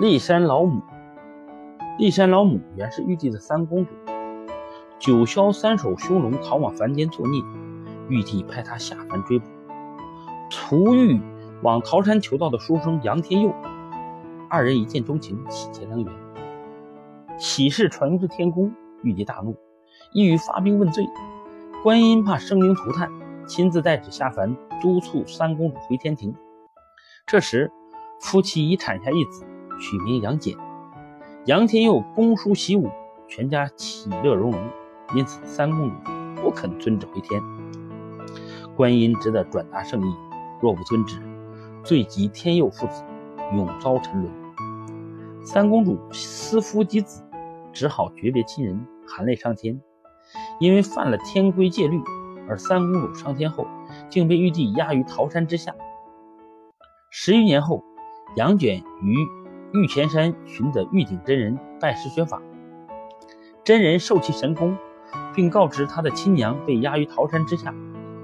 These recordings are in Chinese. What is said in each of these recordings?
骊山老母，骊山老母原是玉帝的三公主，九霄三首凶龙逃往凡间作孽，玉帝派他下凡追捕，途遇往桃山求道的书生杨天佑，二人一见钟情，喜结良缘。喜事传至天宫，玉帝大怒，意欲发兵问罪。观音怕生灵涂炭，亲自带旨下凡，督促三公主回天庭。这时，夫妻已产下一子。取名杨戬，杨天佑攻书习武，全家其乐融融。因此，三公主不肯遵旨回天。观音只得转达圣意，若不遵旨，罪及天佑父子，永遭沉沦。三公主思夫及子，只好诀别亲人，含泪上天。因为犯了天规戒律，而三公主上天后，竟被玉帝压于桃山之下。十余年后，杨戬于。玉泉山寻得玉鼎真人拜师学法，真人授其神功，并告知他的亲娘被压于桃山之下，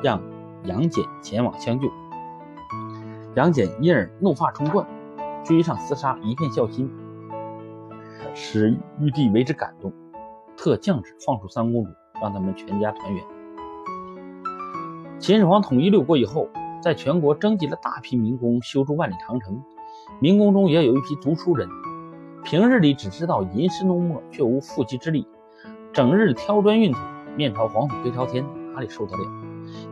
让杨戬前往相救。杨戬因而怒发冲冠，追上厮杀，一片孝心，使玉帝为之感动，特降旨放出三公主，让他们全家团圆。秦始皇统一六国以后，在全国征集了大批民工，修筑万里长城。民工中也有一批读书人，平日里只知道吟诗弄墨，却无负笈之力，整日挑砖运土，面朝黄土背朝天，哪里受得了？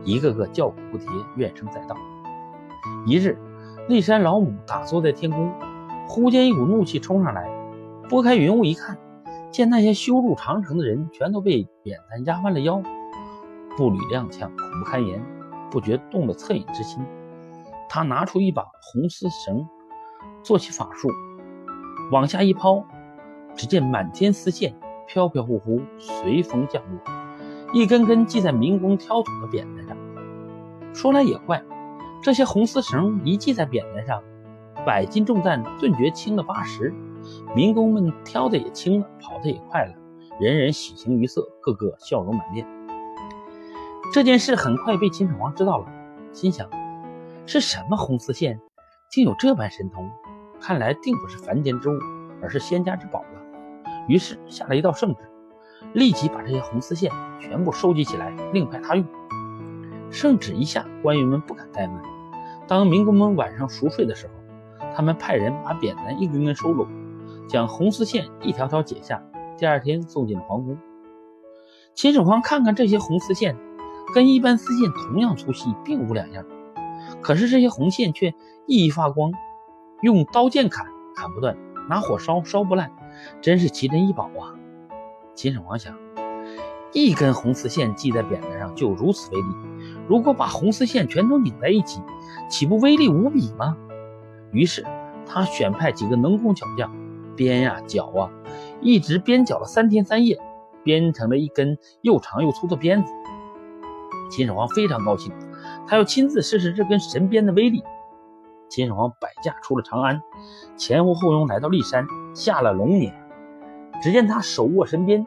一个个叫苦不迭，怨声载道。一日，骊山老母打坐在天宫，忽见一股怒气冲上来，拨开云雾一看，见那些修筑长城的人全都被扁担压弯了腰，步履踉跄，苦不堪言，不觉动了恻隐之心。他拿出一把红丝绳。做起法术，往下一抛，只见满天丝线飘飘忽忽，随风降落，一根根系在民工挑土的扁担上。说来也怪，这些红丝绳一系在扁担上，百斤重担顿觉轻了八十，民工们挑的也轻了，跑的也快了，人人喜形于色，个个笑容满面。这件事很快被秦始皇知道了，心想：是什么红丝线，竟有这般神通？看来定不是凡间之物，而是仙家之宝了。于是下了一道圣旨，立即把这些红丝线全部收集起来，另派他用。圣旨一下，官员们不敢怠慢。当民工们晚上熟睡的时候，他们派人把扁担一根根收拢，将红丝线一条条解下，第二天送进了皇宫。秦始皇看看这些红丝线，跟一般丝线同样粗细，并无两样。可是这些红线却熠熠发光。用刀剑砍砍不断，拿火烧烧不烂，真是奇珍异宝啊！秦始皇想，一根红丝线系在扁担上就如此威力，如果把红丝线全都拧在一起，岂不威力无比吗？于是他选派几个能工巧匠，编呀绞啊，一直编绞了三天三夜，编成了一根又长又粗的鞭子。秦始皇非常高兴，他要亲自试试这根神鞭的威力。秦始皇摆驾出了长安，前呼后拥来到骊山，下了龙辇。只见他手握神鞭，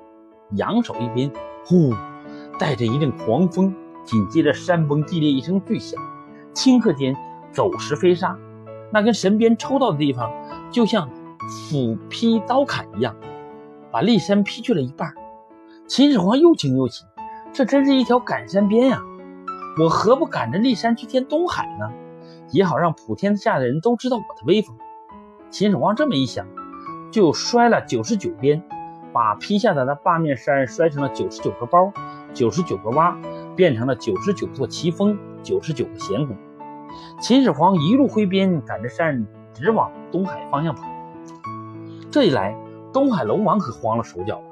扬手一鞭，呼，带着一阵狂风，紧接着山崩地裂一声巨响，顷刻间走石飞沙。那根神鞭抽到的地方，就像斧劈刀砍一样，把骊山劈去了一半。秦始皇又惊又喜，这真是一条赶山鞭呀！我何不赶着骊山去填东海呢？也好让普天下的人都知道我的威风。秦始皇这么一想，就摔了九十九鞭，把劈下来的八面山摔成了九十九个包、九十九个洼，变成了九十九座奇峰、九十九个险谷。秦始皇一路挥鞭赶着山，直往东海方向跑。这一来，东海龙王可慌了手脚了。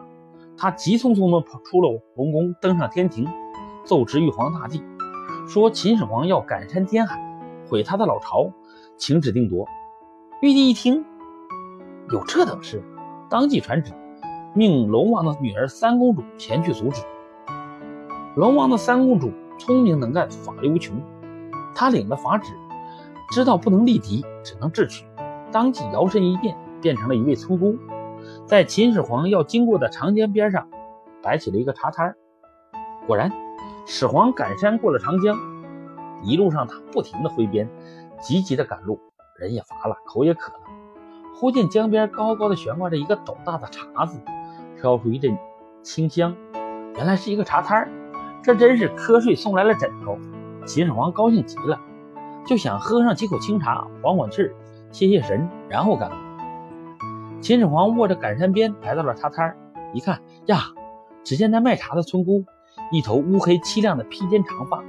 他急匆匆地跑出了龙宫，登上天庭，奏知玉皇大帝，说秦始皇要赶山填海。毁他的老巢，请旨定夺。玉帝一听，有这等事，当即传旨，命龙王的女儿三公主前去阻止。龙王的三公主聪明能干，法力无穷。她领了法旨，知道不能力敌，只能智取，当即摇身一变，变成了一位村姑，在秦始皇要经过的长江边上摆起了一个茶摊果然，始皇赶山过了长江。一路上，他不停地挥鞭，急急地赶路，人也乏了，口也渴了。忽见江边高高的悬挂着一个斗大的茶子，飘出一阵清香，原来是一个茶摊儿。这真是瞌睡送来了枕头。秦始皇高兴极了，就想喝上几口清茶，缓缓气儿，歇歇神，然后赶路。秦始皇握着赶山鞭来到了茶摊儿，一看呀，只见那卖茶的村姑，一头乌黑凄亮的披肩长发，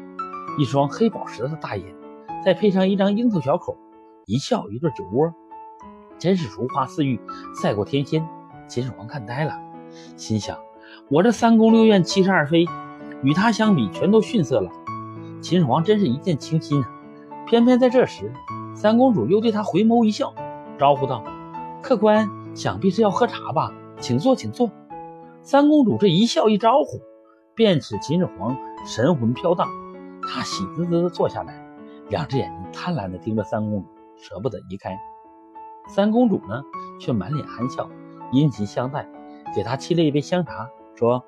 一双黑宝石的大眼，再配上一张樱桃小口，一笑一对酒窝，真是如花似玉，赛过天仙。秦始皇看呆了，心想：我这三宫六院七十二妃，与他相比，全都逊色了。秦始皇真是一见倾心啊！偏偏在这时，三公主又对他回眸一笑，招呼道：“客官想必是要喝茶吧？请坐，请坐。”三公主这一笑一招呼，便使秦始皇神魂飘荡。他喜滋滋地坐下来，两只眼睛贪婪地盯着三公主，舍不得移开。三公主呢，却满脸含笑，殷勤相待，给他沏了一杯香茶，说：“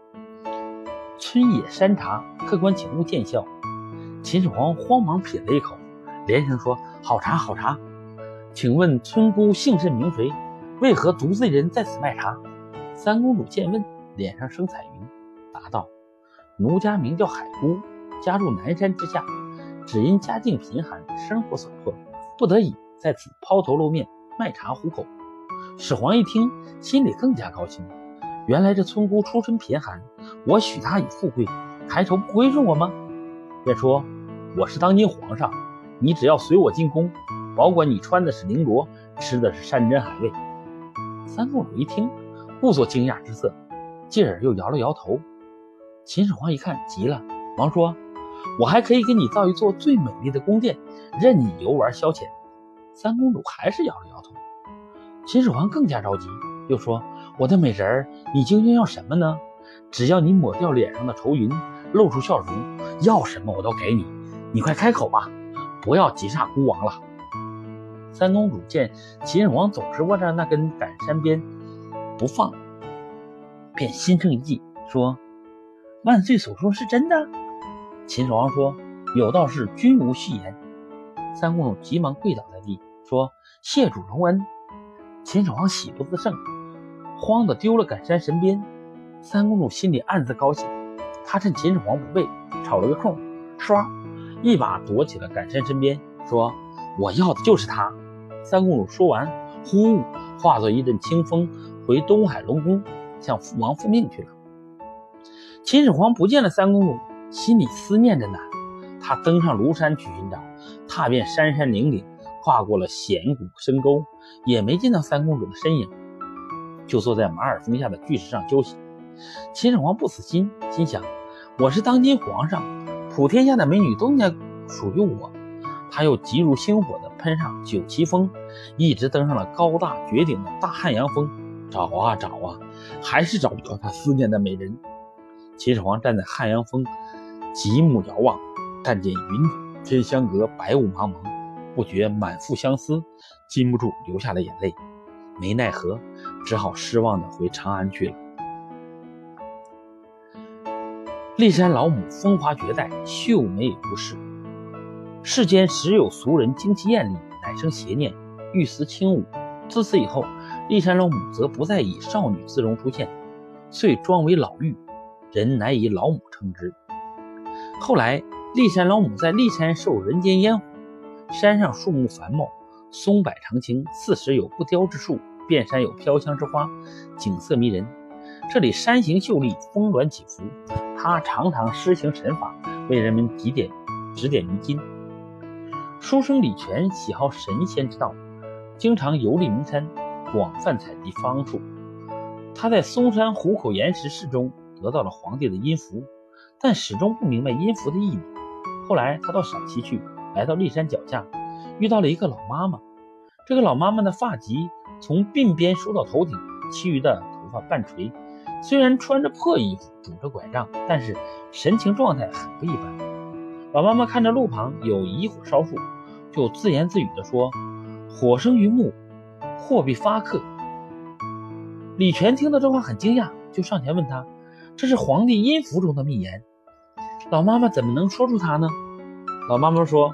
春野山茶，客官请勿见笑。”秦始皇慌忙品了一口，连声说：“好茶，好茶。请问村姑姓甚名谁？为何独自一人在此卖茶？”三公主见问，脸上生彩云，答道：“奴家名叫海姑，家住南山之下，只因家境贫寒，生活所迫，不得已在此抛头露面卖茶糊口。”始皇一听，心里更加高兴。原来这村姑出身贫寒，我许她以富贵，抬头不归顺我吗？便说：“我是当今皇上，你只要随我进宫，保管你穿的是绫罗，吃的是山珍海味。”三公主一听，故作惊讶之色，继而又摇了摇头。秦始皇一看，急了，忙说：“我还可以给你造一座最美丽的宫殿，任你游玩消遣。”三公主还是摇了摇头。秦始皇更加着急，又说：“我的美人儿，你究竟要什么呢？只要你抹掉脸上的愁云。”露出笑容，要什么我都给你，你快开口吧，不要急煞孤王了。三公主见秦始皇总是握着那根赶山鞭不放，便心生一计，说：“万岁所说是真的？”秦始皇说：“有道是君无戏言。”三公主急忙跪倒在地，说：“谢主隆恩。”秦始皇喜不自胜，慌得丢了赶山神鞭。三公主心里暗自高兴。她趁秦始皇不备，找了个空，唰，一把夺起了赶山神鞭，说：“我要的就是他。”三公主说完，呼，化作一阵清风，回东海龙宫向父王复命去了。秦始皇不见了三公主，心里思念着呢。他登上庐山去寻找，踏遍山山岭岭，跨过了险谷深沟，也没见到三公主的身影，就坐在马耳峰下的巨石上休息。秦始皇不死心，心想：我是当今皇上，普天下的美女都应该属于我。他又急如星火地攀上九旗峰，一直登上了高大绝顶的大汉阳峰，找啊找啊，还是找不到他思念的美人。秦始皇站在汉阳峰，极目遥望，但见云天相隔，白雾茫茫，不觉满腹相思，禁不住流下了眼泪。没奈何，只好失望地回长安去了。骊山老母风华绝代，秀美如诗。世间时有俗人惊其艳丽，乃生邪念，欲思轻舞。自此以后，骊山老母则不再以少女姿容出现，遂装为老妪，人乃以老母称之。后来，骊山老母在骊山受人间烟火，山上树木繁茂，松柏常青，四时有不凋之树，遍山有飘香之花，景色迷人。这里山形秀丽，峰峦起伏。他常常施行神法，为人们指点指点迷津。书生李全喜好神仙之道，经常游历名山，广泛采集方术。他在嵩山虎口岩石室中得到了皇帝的音符，但始终不明白音符的意义。后来他到陕西去，来到骊山脚下，遇到了一个老妈妈。这个老妈妈的发髻从鬓边梳到头顶，其余的头发半垂。虽然穿着破衣服，拄着拐杖，但是神情状态很不一般。老妈妈看着路旁有一火烧树，就自言自语地说：“火生于木，祸必发克。”李全听到这话很惊讶，就上前问他：“这是皇帝音符中的密言，老妈妈怎么能说出它呢？”老妈妈说：“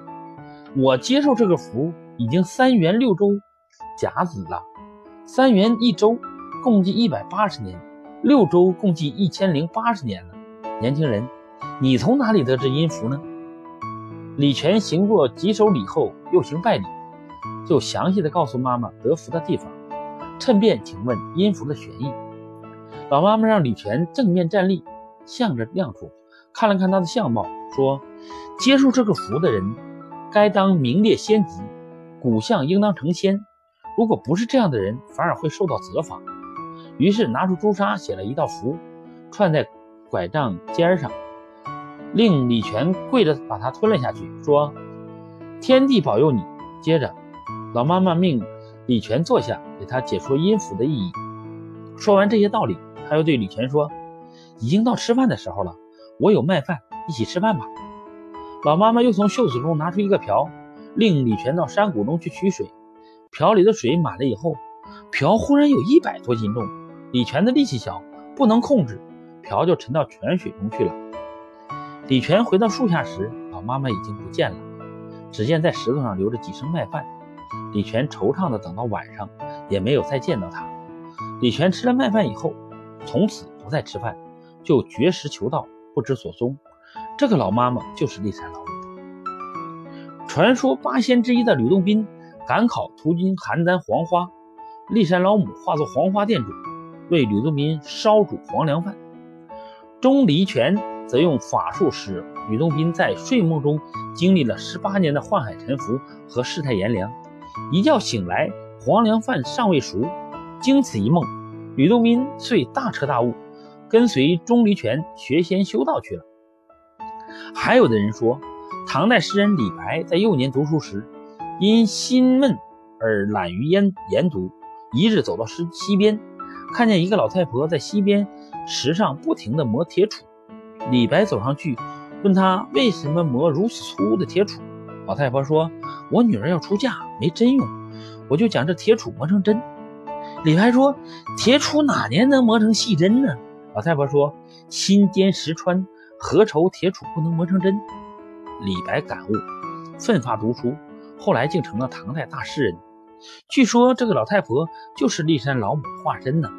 我接受这个符已经三元六周甲子了，三元一周，共计一百八十年，六周共计一千零八十年了。年轻人，你从哪里得知音符呢？李全行过几手礼后，又行拜礼，就详细的告诉妈妈得福的地方，趁便请问音符的玄义。老妈妈让李全正面站立，向着亮处，看了看他的相貌，说：“接受这个符的人，该当名列仙籍，骨相应当成仙。如果不是这样的人，反而会受到责罚。”于是拿出朱砂写了一道符，串在拐杖尖上，令李全跪着把它吞了下去，说：“天地保佑你。”接着，老妈妈命李全坐下，给他解说阴符的意义。说完这些道理。他又对李全说：“已经到吃饭的时候了，我有麦饭，一起吃饭吧。”老妈妈又从袖子中拿出一个瓢，令李全到山谷中去取水。瓢里的水满了以后，瓢忽然有一百多斤重。李全的力气小，不能控制，瓢就沉到泉水中去了。李全回到树下时，老妈妈已经不见了，只见在石头上留着几升麦饭。李全惆怅地等到晚上，也没有再见到他。李全吃了麦饭以后。从此不再吃饭，就绝食求道，不知所踪。这个老妈妈就是骊山老母。传说八仙之一的吕洞宾赶考途经邯郸黄花，骊山老母化作黄花店主，为吕洞宾烧煮黄粱饭。钟离权则用法术使吕洞宾在睡梦中经历了十八年的宦海沉浮和世态炎凉，一觉醒来，黄粱饭尚未熟，经此一梦。吕洞宾遂大彻大悟，跟随钟离权学仙修道去了。还有的人说，唐代诗人李白在幼年读书时，因心闷而懒于研研读。一日走到溪溪边，看见一个老太婆在溪边石上不停地磨铁杵。李白走上去，问他为什么磨如此粗的铁杵。老太婆说：“我女儿要出嫁，没针用，我就将这铁杵磨成针。”李白说：“铁杵哪年能磨成细针呢？”老太婆说：“心坚石穿，何愁铁杵不能磨成针？”李白感悟，奋发读书，后来竟成了唐代大诗人。据说这个老太婆就是骊山老母的化身呢。